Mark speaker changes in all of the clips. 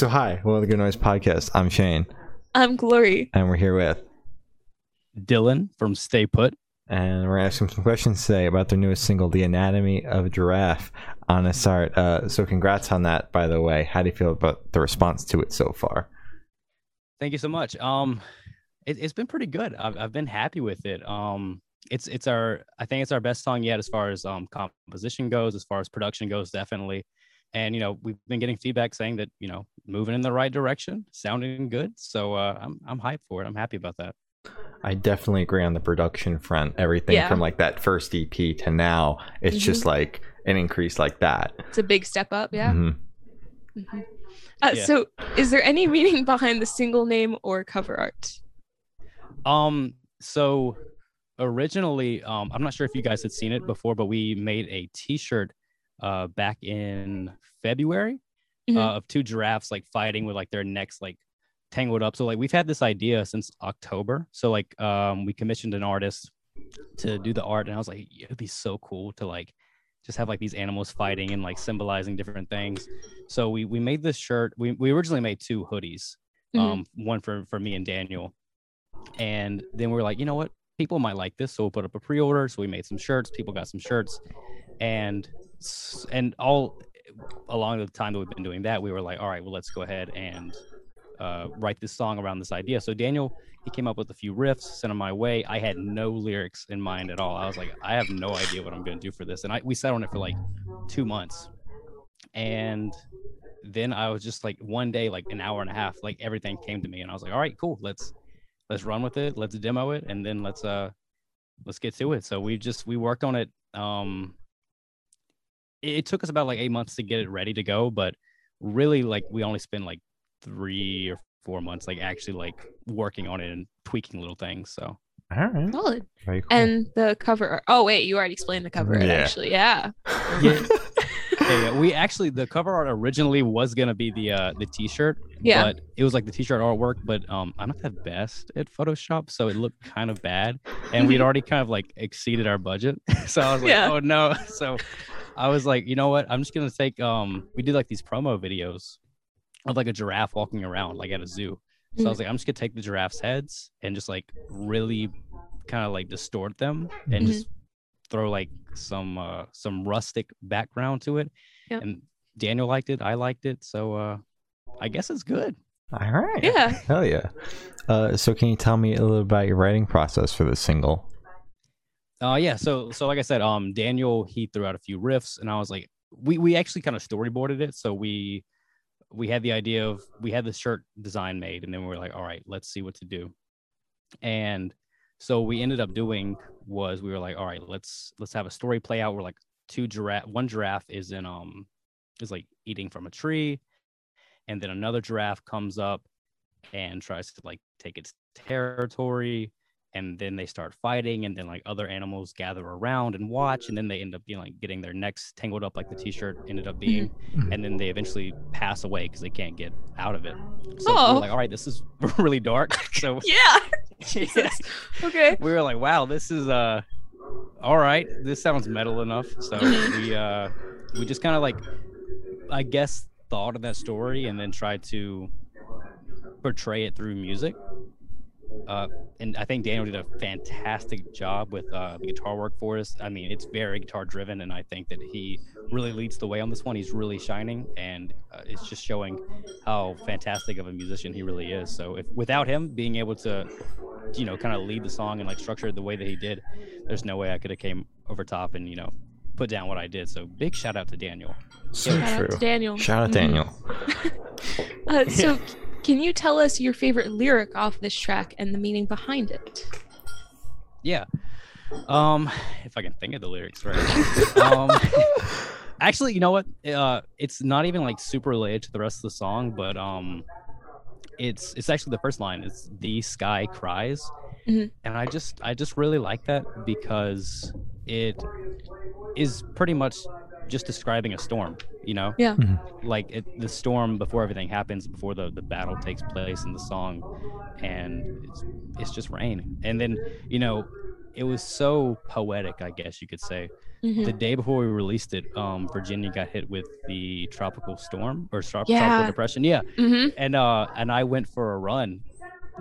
Speaker 1: So hi, Well the Good Noise Podcast. I'm Shane,
Speaker 2: I'm Glory.
Speaker 1: and we're here with,
Speaker 3: Dylan from Stay Put.
Speaker 1: and we're asking some questions today about their newest single, "The Anatomy of a Giraffe." Honest art. Uh, so congrats on that, by the way. How do you feel about the response to it so far?
Speaker 3: Thank you so much. Um, it, it's been pretty good. I've I've been happy with it. Um, it's it's our I think it's our best song yet as far as um composition goes, as far as production goes, definitely. And you know we've been getting feedback saying that you know moving in the right direction, sounding good. So uh, I'm I'm hyped for it. I'm happy about that.
Speaker 1: I definitely agree on the production front. Everything
Speaker 2: Yeah.
Speaker 1: from like that first EP to now, it's
Speaker 2: Mhm.
Speaker 1: just like an increase like that.
Speaker 2: It's a big step up, yeah.
Speaker 1: Mhm.
Speaker 2: Mhm. Uh,
Speaker 3: Yeah.
Speaker 2: So, is there any meaning behind the single name or cover art?
Speaker 3: Um, so originally, um, I'm not sure if you guys had seen it before, but we made a T-shirt uh back in February
Speaker 2: Mhm.
Speaker 3: uh, of two giraffes like fighting with like their necks like tangled up. So like we've had this idea since October. So like um we commissioned an artist to do the art, and I was like, it'd be so cool to like just have like these animals fighting and like symbolizing different things. So we we made this shirt. We we originally made two hoodies,
Speaker 2: Mhm.
Speaker 3: um, one for for me and Daniel, and then we were like, you know what, people might like this, so we'll put up a pre-order. So we made some shirts. People got some shirts, and and all along the time that we've been doing that, we were like, all right, well, let's go ahead and uh, write this song around this idea. So Daniel, he came up with a few riffs, sent them my way. I had no lyrics in mind at all. I was like, I have no idea what I'm going to do for this, and I we sat on it for like two months, and then I was just like one day, like an hour and a half, like everything came to me, and I was like, all right, cool, let's let's run with it, let's demo it, and then let's uh let's get to it. So we just we worked on it. Um, it, it took us about like eight months to get it ready to go, but really like we only spent like three or four months like actually like working on it and tweaking little things. So
Speaker 1: All right.
Speaker 2: Solid.
Speaker 1: Very cool.
Speaker 2: And the cover art. Oh, wait, you already explained the cover art,
Speaker 1: Yeah.
Speaker 2: actually. Yeah.
Speaker 3: yeah, yeah, yeah, we actually the cover art originally was gonna be the uh the t-shirt
Speaker 2: Yeah.
Speaker 3: but it was like the t-shirt artwork but um i'm not the best at photoshop so it looked kind of bad and we'd already kind of like exceeded our budget so i was like
Speaker 2: Yeah.
Speaker 3: oh no so i was like you know what i'm just gonna take um we did like these promo videos of like a giraffe walking around like at a zoo so i was like i'm just gonna take the giraffe's heads and just like really kind of like distort them and
Speaker 2: Mhm.
Speaker 3: just throw like some uh some rustic background to it
Speaker 2: Yep.
Speaker 3: and daniel liked it i liked it so uh i guess it's good
Speaker 1: All right.
Speaker 2: Yeah.
Speaker 1: Hell yeah. Uh, so can you tell me a little about your writing process for this single?
Speaker 3: Uh yeah so so like i said um daniel he threw out a few riffs and i was like we we actually kind of storyboarded it so we we had the idea of we had the shirt design made and then we were like all right let's see what to do. And so we ended up doing was we were like all right let's let's have a story play out where like two giraffe one giraffe is in um is like eating from a tree and then another giraffe comes up and tries to like take its territory and then they start fighting and then like other animals gather around and watch and then they end up being like getting their necks tangled up like the t-shirt ended up being and then they eventually pass away because they can't get out of it. So
Speaker 2: Oh.
Speaker 3: we're like all right this is really dark. So
Speaker 2: Yeah.
Speaker 3: yeah,
Speaker 2: Okay.
Speaker 3: we were like wow this is uh all right. This sounds metal enough. So we uh we just kind of like i guess thought of that story and then tried to portray it through music uh and i think daniel did a fantastic job with uh the guitar work for us i mean it's very guitar driven and i think that he really leads the way on this one he's really shining and uh, it's just showing how fantastic of a musician he really is so if without him being able to you know kind of lead the song and like structure it the way that he did there's no way i could have came over top and you know put down what i did so big shout out to daniel
Speaker 1: So
Speaker 2: Shout
Speaker 1: true.
Speaker 2: out to Daniel.
Speaker 1: Shout out
Speaker 2: Mhm.
Speaker 1: Daniel.
Speaker 2: Uh, so, can you tell us your favorite lyric off this track and the meaning behind it?
Speaker 3: yeah. Um if i can think of the lyrics right. Um actually you know what? Uh it's not even like super related to the rest of the song but um it's it's actually the first line. It's the sky cries.
Speaker 2: Mhm.
Speaker 3: and i just i just really like that because it is pretty much just describing a storm you know
Speaker 2: Yeah.
Speaker 1: Mhm.
Speaker 3: like it, the storm before everything happens before the the battle takes place in the song and it's it's just rain and then you know it was so poetic, I guess you could say.
Speaker 2: Mhm.
Speaker 3: The day before we released it, um, Virginia got hit with the tropical storm or trop-
Speaker 2: Yeah.
Speaker 3: tropical depression. Yeah,
Speaker 2: Mhm.
Speaker 3: and uh, and I went for a run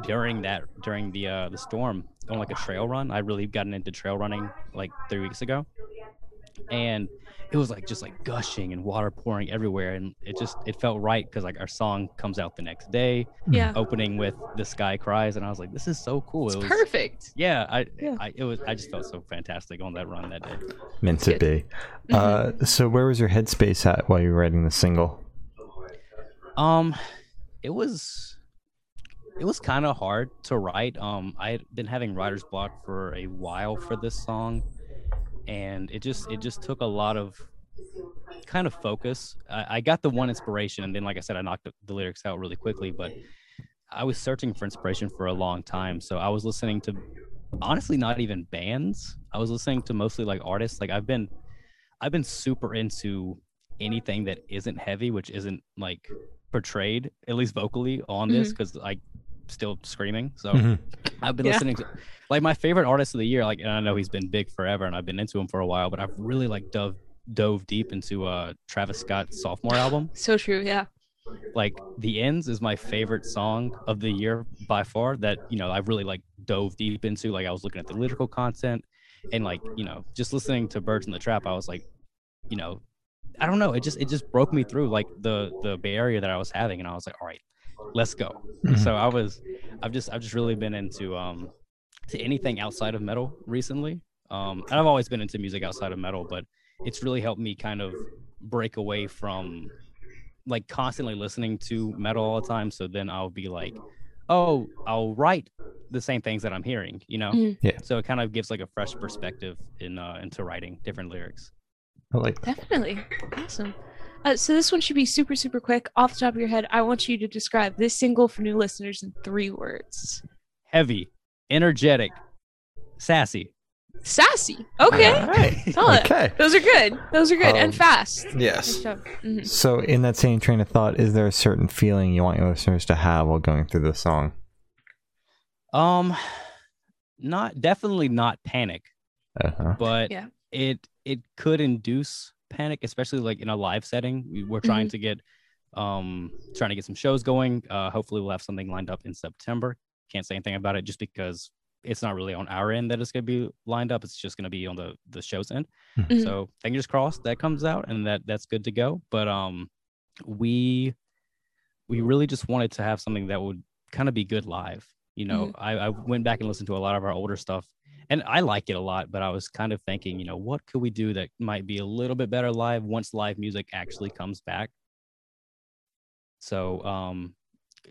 Speaker 3: during that during the uh the storm on like a trail run. I really gotten into trail running like three weeks ago, and it was like just like gushing and water pouring everywhere, and it just it felt right because like our song comes out the next day,
Speaker 2: Yeah.
Speaker 3: opening with "The Sky Cries," and I was like, this is so cool.
Speaker 2: It's
Speaker 3: it was
Speaker 2: perfect.
Speaker 3: yeah, I,
Speaker 2: Yeah.
Speaker 3: I it was I just felt so fantastic on that run that day.
Speaker 1: Meant to be. Uh, so where was your headspace at while you were writing the single?
Speaker 3: Um, it was it was kind of hard to write. Um, I had been having writer's block for a while for this song, and it just it just took a lot of kind of focus. I, I got the one inspiration, and then like I said, I knocked the, lyrics out really quickly. But I was searching for inspiration for a long time, so I was listening to honestly not even bands. I was listening to mostly like artists. Like I've been I've been super into anything that isn't heavy, which isn't like portrayed at least vocally on this because I still screaming. So
Speaker 1: Mhm.
Speaker 3: I've been
Speaker 2: Yeah.
Speaker 3: listening to like my favorite artist of the year. Like, and I know he's been big forever, and I've been into him for a while, but I've really like dove dove deep into uh Travis Scott's sophomore album.
Speaker 2: So true. Yeah.
Speaker 3: Like, The Ends is my favorite song of the year by far. That you know I've really like dove deep into. Like, I was looking at the lyrical content, and like you know just listening to Birds in the Trap, I was like, you know, I don't know. It just it just broke me through like the the barrier that I was having, and I was like, all right, let's go.
Speaker 1: Mhm.
Speaker 3: So I was, I've just I've just really been into um to anything outside of metal recently. Um, and I've always been into music outside of metal, but it's really helped me kind of break away from like constantly listening to metal all the time. So then I'll be like, oh, I'll write the same things that I'm hearing, you know.
Speaker 2: Mhm.
Speaker 1: Yeah.
Speaker 3: So it kind of gives like a fresh perspective in uh, into writing different lyrics.
Speaker 1: I like that.
Speaker 2: Definitely. Awesome. Uh, so this one should be super, super quick. Off the top of your head, I want you to describe this single for new listeners in three words.
Speaker 3: Heavy, energetic, sassy.
Speaker 2: Sassy. Okay.
Speaker 1: All right.
Speaker 2: Solid.
Speaker 1: Okay.
Speaker 2: Those are good. Those are good and
Speaker 1: Um,
Speaker 2: fast.
Speaker 1: Yes.
Speaker 2: Good job. Mhm.
Speaker 1: So, in that same train of thought, is there a certain feeling you want your listeners to have while going through the song?
Speaker 3: Um, not definitely not panic.
Speaker 1: Uh-huh.
Speaker 3: but
Speaker 2: Yeah.
Speaker 3: it it could induce panic especially like in a live setting. We- we're trying
Speaker 2: Mm-hmm.
Speaker 3: to get um trying to get some shows going. Uh hopefully we'll have something lined up in september. Can't say anything about it just because it's not really on our end that it's going to be lined up. It's just going to be on the the show's end.
Speaker 2: Mhm.
Speaker 3: so fingers crossed that comes out and that that's good to go. But um we we really just wanted to have something that would kind of be good live you know
Speaker 2: Mm-hmm.
Speaker 3: I, I went back and listened to a lot of our older stuff and I like it a lot, but I was kind of thinking, you know, what could we do that might be a little bit better live once live music actually comes back? So, um,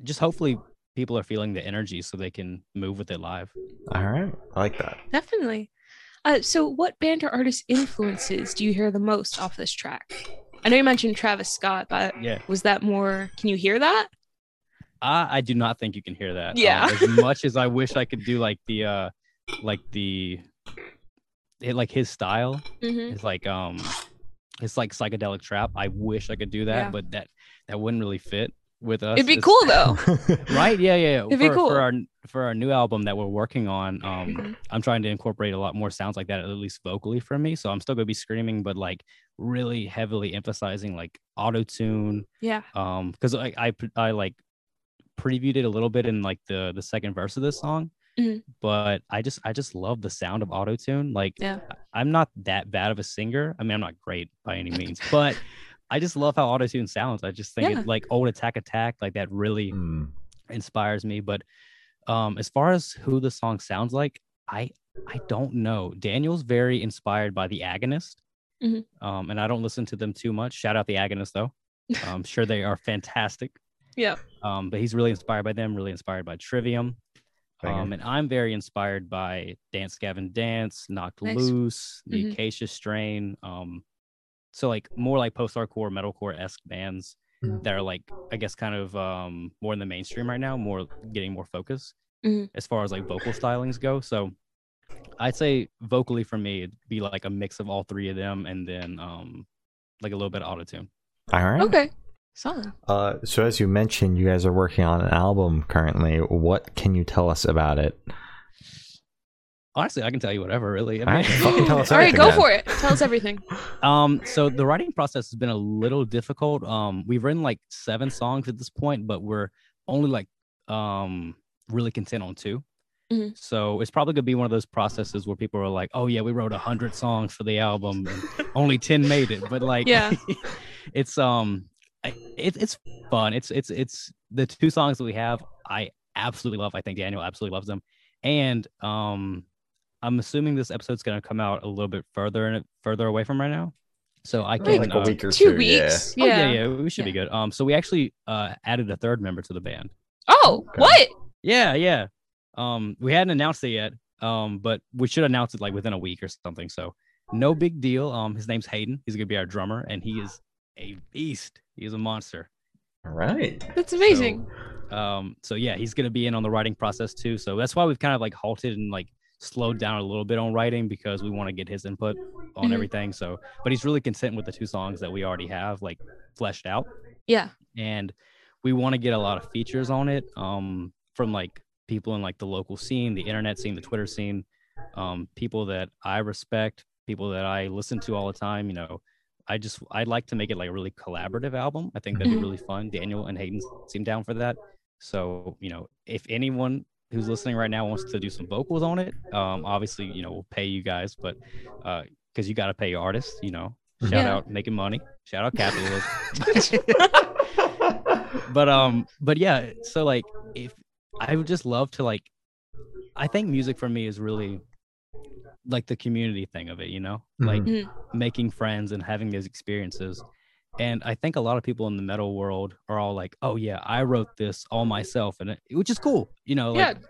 Speaker 3: just hopefully people are feeling the energy so they can move with it live.
Speaker 1: All right. I like that.
Speaker 2: Definitely. Uh, so, what band or artist influences do you hear the most off this track? I know you mentioned Travis Scott, but
Speaker 3: Yeah,
Speaker 2: was that more? Can you hear that?
Speaker 3: I, I do not think you can hear that.
Speaker 2: Yeah.
Speaker 3: as much as I wish I could do like the, uh, like the, it, like his style
Speaker 2: Mm-hmm.
Speaker 3: It's like um, it's like psychedelic trap. I wish I could do that,
Speaker 2: Yeah.
Speaker 3: but that that wouldn't really fit with us.
Speaker 2: It'd be
Speaker 3: It's-
Speaker 2: cool though.
Speaker 3: right? Yeah, yeah. yeah.
Speaker 2: It'd be
Speaker 3: for,
Speaker 2: cool.
Speaker 3: for our for our new album that we're working on. Um,
Speaker 2: Mhm.
Speaker 3: I'm trying to incorporate a lot more sounds like that, at least vocally for me. So I'm still gonna be screaming, but like really heavily emphasizing like auto tune.
Speaker 2: Yeah.
Speaker 3: Um, because I, I I like previewed it a little bit in like the the second verse of this song.
Speaker 2: Mhm.
Speaker 3: But I just I just love the sound of auto tune. Like
Speaker 2: Yeah.
Speaker 3: I- I'm not that bad of a singer. I mean, I'm not great by any means, but I just love how auto tune sounds. I just think
Speaker 2: Yeah.
Speaker 3: it like old attack attack, like that really
Speaker 1: Hmm.
Speaker 3: inspires me. But um, as far as who the song sounds like, I I don't know. Daniel's very inspired by the Agonist,
Speaker 2: Mhm.
Speaker 3: um, and I don't listen to them too much. Shout out the Agonist though. I'm sure they are fantastic.
Speaker 2: Yeah.
Speaker 3: Um, but he's really inspired by them. Really inspired by Trivium. Um, and I'm very inspired by Dance Gavin Dance, Knocked
Speaker 2: Nice.
Speaker 3: Loose, the
Speaker 2: Mhm.
Speaker 3: Acacia Strain. Um, so like more like post-hardcore, metalcore esque bands
Speaker 1: Mhm.
Speaker 3: that are like I guess kind of um more in the mainstream right now, more getting more focus
Speaker 2: Mhm.
Speaker 3: as far as like vocal stylings go. So I'd say vocally for me it'd be like a mix of all three of them and then um like a little bit of autotune.
Speaker 1: All right.
Speaker 2: Okay. Solid.
Speaker 1: Uh, so as you mentioned, you guys are working on an album currently. What can you tell us about it?
Speaker 3: honestly, I can tell you whatever. Really. I
Speaker 1: All right,
Speaker 3: mean-
Speaker 1: fucking tell us
Speaker 2: All right,
Speaker 1: everything
Speaker 2: go
Speaker 1: then.
Speaker 2: for it. Tell us everything.
Speaker 3: Um, so the writing process has been a little difficult. Um, we've written like seven songs at this point, but we're only like um really content on 2
Speaker 2: Mhm.
Speaker 3: So it's probably gonna be one of those processes where people are like, "Oh yeah, we wrote a hundred songs for the album, and only ten made it." But like,
Speaker 2: Yeah.
Speaker 3: it's um, I- it, it's fun. It's it's it's the two songs that we have. I absolutely love. I think Daniel absolutely loves them, and um, I'm assuming this episode's gonna come out a little bit further and further away from right now. So I can
Speaker 1: like a
Speaker 3: uh,
Speaker 1: week or
Speaker 2: Two
Speaker 1: two.
Speaker 2: weeks.
Speaker 3: Oh,
Speaker 2: Yeah.
Speaker 3: yeah, yeah, we should be good. Um, so we actually uh added a third member to the band.
Speaker 2: Oh,
Speaker 1: Okay.
Speaker 2: what?
Speaker 3: Yeah, yeah. Um, we hadn't announced it yet. Um, but we should announce it like within a week or something. So no big deal. Um, his name's Hayden. He's gonna be our drummer, and he is a beast. He's a monster.
Speaker 1: All right.
Speaker 2: That's amazing.
Speaker 3: Um, so yeah, he's gonna be in on the writing process too. So that's why we've kind of like halted and like slowed down a little bit on writing because we want to get his input on
Speaker 2: Mhm.
Speaker 3: everything. So, but he's really content with the two songs that we already have like fleshed out.
Speaker 2: yeah.
Speaker 3: and we want to get a lot of features on it um from like people in like the local scene the internet scene the twitter scene um people that i respect people that i listen to all the time you know i just i'd like to make it like a really collaborative album. I think that'd be really fun. Daniel and hayden seem down for that. So you know if anyone who's listening right now wants to do some vocals on it um obviously you know we'll pay you guys but uh because you got to pay your artists you know. Shout
Speaker 2: Yeah.
Speaker 3: out making money. Shout out capitalism. But um but yeah so like if i would just love to like i think music for me is really like the community thing of it you know? Like
Speaker 2: Mhm.
Speaker 3: making friends and having those experiences. And i think a lot of people in the metal world are all like oh yeah i wrote this all myself and it, which is cool you know like,
Speaker 2: Yeah.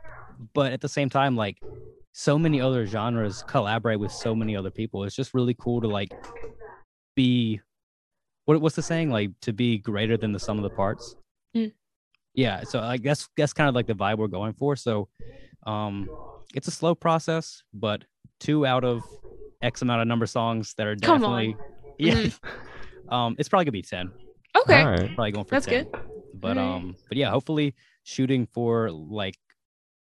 Speaker 3: but at the same time like so many other genres collaborate with so many other people. It's just really cool to like be what, what's the saying? Like to be greater than the sum of the parts?
Speaker 2: Mm.
Speaker 3: yeah so like that's that's kind of like the vibe we're going for. So um it's a slow process but two out of x amount of number songs that are
Speaker 2: Come on.
Speaker 3: definitely yeah um it's probably gonna be 10
Speaker 2: Okay.
Speaker 1: All right.
Speaker 3: probably going for
Speaker 2: That's
Speaker 3: 10
Speaker 2: good.
Speaker 3: but
Speaker 2: Alright.
Speaker 3: um but yeah hopefully shooting for like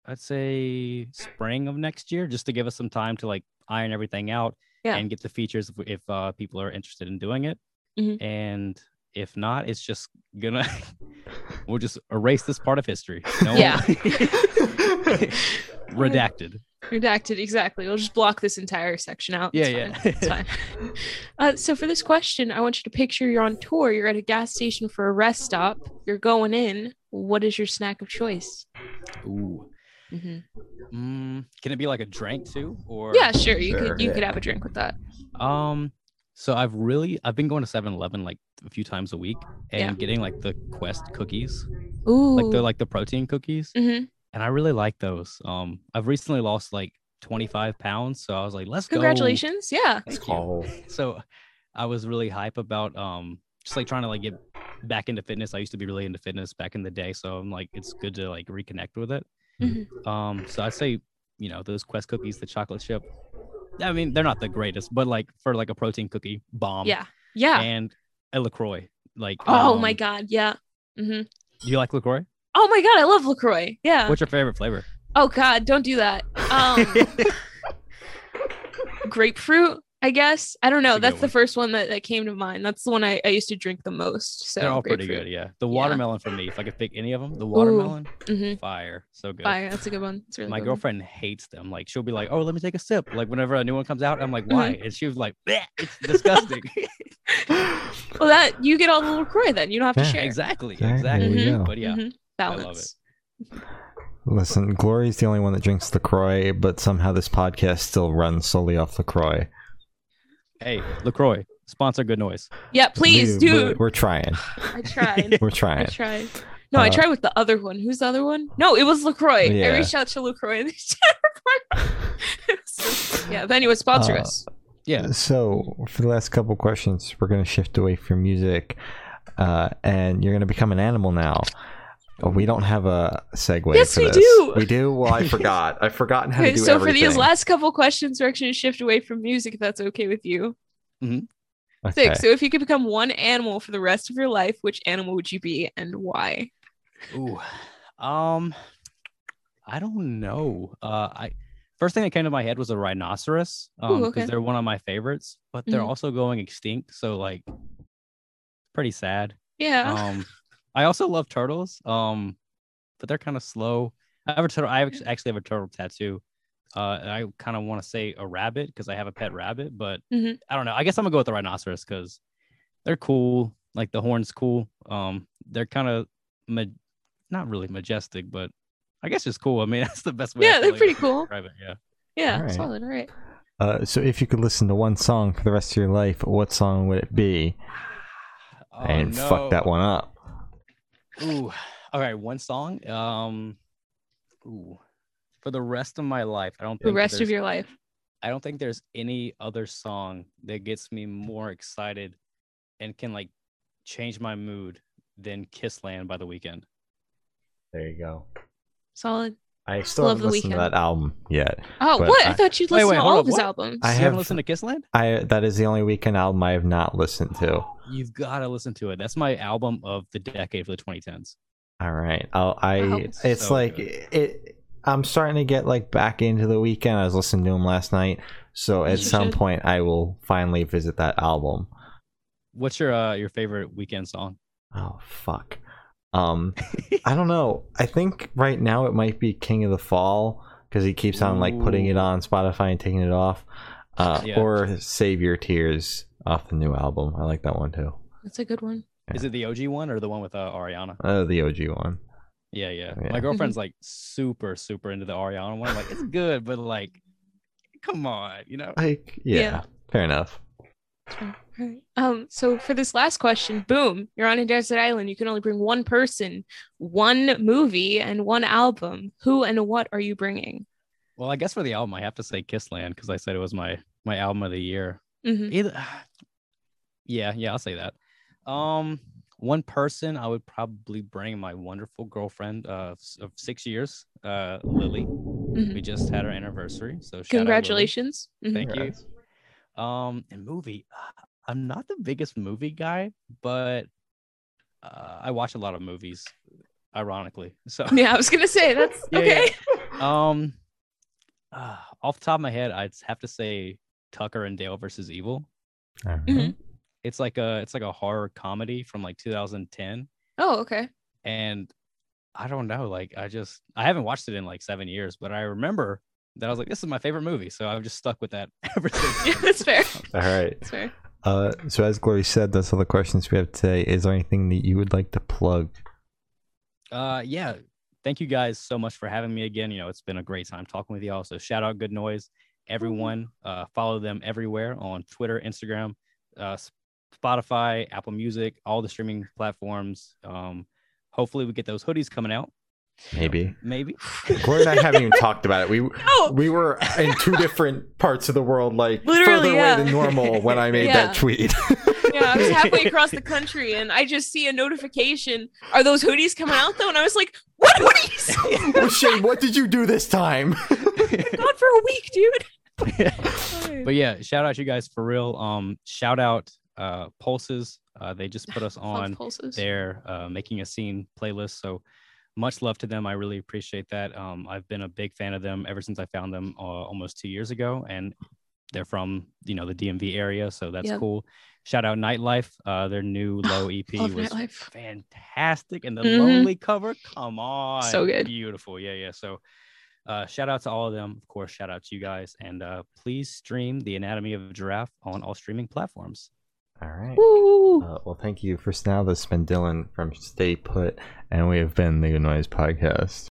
Speaker 3: i'd say spring of next year just to give us some time to like iron everything out
Speaker 2: Yeah.
Speaker 3: and get the features if, if uh, people are interested in doing it
Speaker 2: Mhm.
Speaker 3: and if not it's just gonna we'll just erase this part of history no
Speaker 2: Yeah.
Speaker 3: redacted
Speaker 2: Redacted, exactly. We'll just block this entire section out.
Speaker 3: Yeah,
Speaker 2: It's
Speaker 3: yeah.
Speaker 2: fine. It's fine. Uh, so for this question, I want you to picture you're on tour. You're at a gas station for a rest stop. You're going in. What is your snack of choice?
Speaker 3: Ooh.
Speaker 2: mm-hmm.
Speaker 3: Mm, can it be like a drink too or
Speaker 2: Yeah, sure. You
Speaker 1: Sure,
Speaker 2: could you
Speaker 1: yeah.
Speaker 2: could have a drink with that.
Speaker 3: Um, so I've really I've been going to 7-Eleven like a few times a week and
Speaker 2: Yeah.
Speaker 3: getting like the Quest cookies,
Speaker 2: Ooh.
Speaker 3: like they're like the protein cookies,
Speaker 2: hmm
Speaker 3: and I really like those. Um, I've recently lost like twenty five pounds, so I was like, let's go.
Speaker 2: Congratulations. Yeah.
Speaker 3: Thank you.
Speaker 1: Oh,
Speaker 3: So I was really hype about um just like trying to like get back into fitness. I used to be really into fitness back in the day, so I'm like it's good to like reconnect with it.
Speaker 2: Mhm.
Speaker 3: Um, so I'd say you know those Quest cookies, the chocolate chip. I mean, they're not the greatest, but like for like a protein cookie, bomb.
Speaker 2: Yeah. Yeah.
Speaker 3: and a Lacroix. Like,
Speaker 2: oh
Speaker 3: um,
Speaker 2: my god. Yeah. hmm
Speaker 3: do you like Lacroix?
Speaker 2: Oh my god, I love Lacroix. Yeah.
Speaker 3: What's your favorite flavor?
Speaker 2: Oh god, don't do that. Um, grapefruit. I guess I don't know.
Speaker 3: That's
Speaker 2: That's, the
Speaker 3: one.
Speaker 2: first one that, that came to mind. That's the one I, I used to drink the most. So
Speaker 3: They're all pretty good. Yeah, the
Speaker 2: Yeah.
Speaker 3: watermelon for me. If I could pick any of them, the watermelon,
Speaker 2: Mhm.
Speaker 3: fire, so good.
Speaker 2: Fire. That's a good one. It's really
Speaker 3: My
Speaker 2: good one.
Speaker 3: girlfriend hates them. Like she'll be like, "Oh, let me take a sip." Like whenever a new one comes out, I'm like, "Why?" And she was like, "Bleh, "It's disgusting."
Speaker 2: Well, that you get all the Lacroix then. You don't have to
Speaker 1: Yeah.
Speaker 2: share.
Speaker 3: exactly,
Speaker 1: There
Speaker 3: exactly.
Speaker 1: you
Speaker 2: Mhm.
Speaker 1: go.
Speaker 3: But yeah,
Speaker 2: Mhm.
Speaker 3: I love
Speaker 2: Balance.
Speaker 1: Listen, Glory's the only one that drinks LaCroix, but somehow this podcast still runs solely off LaCroix.
Speaker 3: hey, Lacroix, sponsor Good Noise.
Speaker 2: Yeah, please,
Speaker 1: We- we're-
Speaker 2: dude.
Speaker 1: We're trying.
Speaker 2: I tried.
Speaker 1: We're trying.
Speaker 2: I tried. No, I
Speaker 1: Uh,
Speaker 2: tried with the other one. Who's the other one? No, it was Lacroix.
Speaker 1: Yeah.
Speaker 2: I reached out to Lacroix. And they said LaCroix. yeah, but anyway, sponsor
Speaker 1: Uh,
Speaker 2: us.
Speaker 3: Yeah,
Speaker 1: So, for the last couple questions, we're going to shift away from music, uh, and you're going to become an animal now. We don't have a segue.
Speaker 2: Yes,
Speaker 1: for
Speaker 2: we
Speaker 1: this.
Speaker 2: do.
Speaker 1: We do. Well, I forgot. I've forgotten how
Speaker 2: Okay,
Speaker 1: to do
Speaker 2: so
Speaker 1: everything.
Speaker 2: for these last couple questions, we're actually going to shift away from music if that's okay with you.
Speaker 1: okay.
Speaker 2: Six. So if you could become one animal for the rest of your life, which animal would you be and why?
Speaker 3: Ooh, um, I don't know. Uh, I first thing that came to my head was a rhinoceros um
Speaker 2: okay.
Speaker 3: they're one of my favorites but they're
Speaker 2: Mhm.
Speaker 3: also going extinct so like pretty sad
Speaker 2: Yeah.
Speaker 3: um i also love turtles um but they're kind of slow i have a turtle i actually have a turtle tattoo uh i kind of want to say a rabbit because i have a pet rabbit but
Speaker 2: Mhm.
Speaker 3: i don't know i guess i'm gonna go with the rhinoceros because they're cool like the horn's cool um they're kind of ma- not really majestic but i guess just cool i mean that's the best way
Speaker 2: Yeah,
Speaker 3: feel
Speaker 2: they're pretty cool.
Speaker 3: describe it, yeah
Speaker 2: yeah.
Speaker 1: Alright.
Speaker 2: Solid. All right.
Speaker 1: Uh, so if you could listen to one song for the rest of your life, what song would it be?
Speaker 3: Oh,
Speaker 1: and
Speaker 3: no.
Speaker 1: fuck that one up.
Speaker 3: Ooh, all right, one song. Um, ooh, for the rest of my life, I don't
Speaker 2: The rest of your life.
Speaker 3: I don't think there's any other song that gets me more excited and can like change my mood than "Kiss Land" by The Weeknd.
Speaker 1: There you go.
Speaker 2: Solid.
Speaker 1: I still
Speaker 2: Love
Speaker 1: haven't
Speaker 2: The
Speaker 1: listened to that album yet.
Speaker 2: Oh, what? I,
Speaker 1: I-
Speaker 2: thought you'd
Speaker 3: Wait,
Speaker 2: listen
Speaker 3: wait,
Speaker 2: to all
Speaker 3: up,
Speaker 2: of his
Speaker 3: what?
Speaker 2: albums.
Speaker 1: I have-
Speaker 3: haven't listened to Kiss Land.
Speaker 1: I that is the only Weeknd album I have not listened to.
Speaker 3: You've got to listen to it. That's my album of the decade for the 2010s.
Speaker 1: All right, I'll, I
Speaker 2: Wow.
Speaker 1: it's
Speaker 3: So
Speaker 1: like
Speaker 3: good.
Speaker 1: it. I'm starting to get like back into the Weeknd. I was listening to him last night, so at
Speaker 2: You
Speaker 1: some
Speaker 2: should.
Speaker 1: point I will finally visit that album.
Speaker 3: What's your uh, your favorite Weeknd song?
Speaker 1: Oh fuck. Um, I don't know. I think right now it might be King of the Fall because he keeps on like putting it on Spotify and taking it off. Uh,
Speaker 3: Yeah.
Speaker 1: or Save Your Tears off the new album. I like that one too.
Speaker 2: That's a good one.
Speaker 3: Is it the OG one or the one with uh, Ariana?
Speaker 1: Uh, the OG one.
Speaker 3: Yeah, yeah.
Speaker 1: Yeah.
Speaker 3: My girlfriend's like super, super into the Ariana one. I'm like, it's good, but like, come on, you know?
Speaker 1: Like, yeah,
Speaker 2: Yeah.
Speaker 1: fair enough.
Speaker 2: Alright. Um, so for this last question, boom, you're on a desert island. You can only bring one person, one movie, and one album. Who and what are you bringing?
Speaker 3: Well, I guess for the album, I have to say Kiss Land because I said it was my my album of the year.
Speaker 2: Mhm.
Speaker 3: Either, yeah, yeah, I'll say that. Um, one person I would probably bring my wonderful girlfriend uh, of six years, uh, Lily.
Speaker 2: Mhm.
Speaker 3: We just had our anniversary, so shout out, Lily.
Speaker 2: Congratulations. Mhm.
Speaker 3: Thank you. Um, and movie, I'm not the biggest movie guy, but uh, I watch a lot of movies, ironically. So,
Speaker 2: Yeah, I was gonna say that's
Speaker 3: Yeah,
Speaker 2: okay.
Speaker 3: um, uh, off the top of my head, I'd have to say Tucker and Dale versus Evil.
Speaker 1: All right.
Speaker 2: Mhm.
Speaker 3: It's like a it's like a horror comedy from like 2010,
Speaker 2: Oh, okay.
Speaker 3: and I don't know, like I just I haven't watched it in like seven years, but I remember that I was like, this is my favorite movie, so I've just stuck with that ever since.
Speaker 2: Yeah, that's fair.
Speaker 1: All right.
Speaker 2: That's fair.
Speaker 1: Uh, so as Glory said, that's all the questions we have today. Is there anything that you would like to plug?
Speaker 3: Uh, yeah. Thank you guys so much for having me again. You know, it's been a great time talking with y'all. So shout out Good Noise, everyone. Uh, follow them everywhere on Twitter, Instagram, uh, Spotify, Apple Music, all the streaming platforms. Um, hopefully we get those hoodies coming out.
Speaker 1: Maybe.
Speaker 3: Maybe.
Speaker 1: Glory and I haven't even talked about it. We
Speaker 2: Oh,
Speaker 1: we were in two different parts of the world, like
Speaker 2: Literally,
Speaker 1: further
Speaker 2: yeah.
Speaker 1: away than normal when I made
Speaker 2: Yeah.
Speaker 1: that tweet.
Speaker 2: yeah, I was halfway across the country and I just see a notification. Are those hoodies coming out though? And I was like, what hoodies?
Speaker 1: well, Shane, what did you do this time?
Speaker 2: Not for a week, dude.
Speaker 3: but yeah, shout out you guys for real. Um, shout out uh Pulses. Uh, they just put us on
Speaker 2: pulses.
Speaker 3: their uh, making a scene playlist. So much love to them. I really appreciate that. Um, I've been a big fan of them ever since I found them uh, almost two years ago, and they're from you know the DMV area, so that's
Speaker 2: Yep.
Speaker 3: cool. Shout out Nightlife. Uh, their new low EP was
Speaker 2: nightlife.
Speaker 3: fantastic, and the
Speaker 2: Mhm.
Speaker 3: lonely cover, come on,
Speaker 2: So good.
Speaker 3: beautiful. Yeah, yeah. So. Uh, shout out to all of them. Of course, shout out to you guys. And uh, please stream The Anatomy of a Giraffe on all streaming platforms.
Speaker 1: All right. Uh, well, thank you for now. This has been Dylan from Stay Put, and we have been the Good Noise Podcast.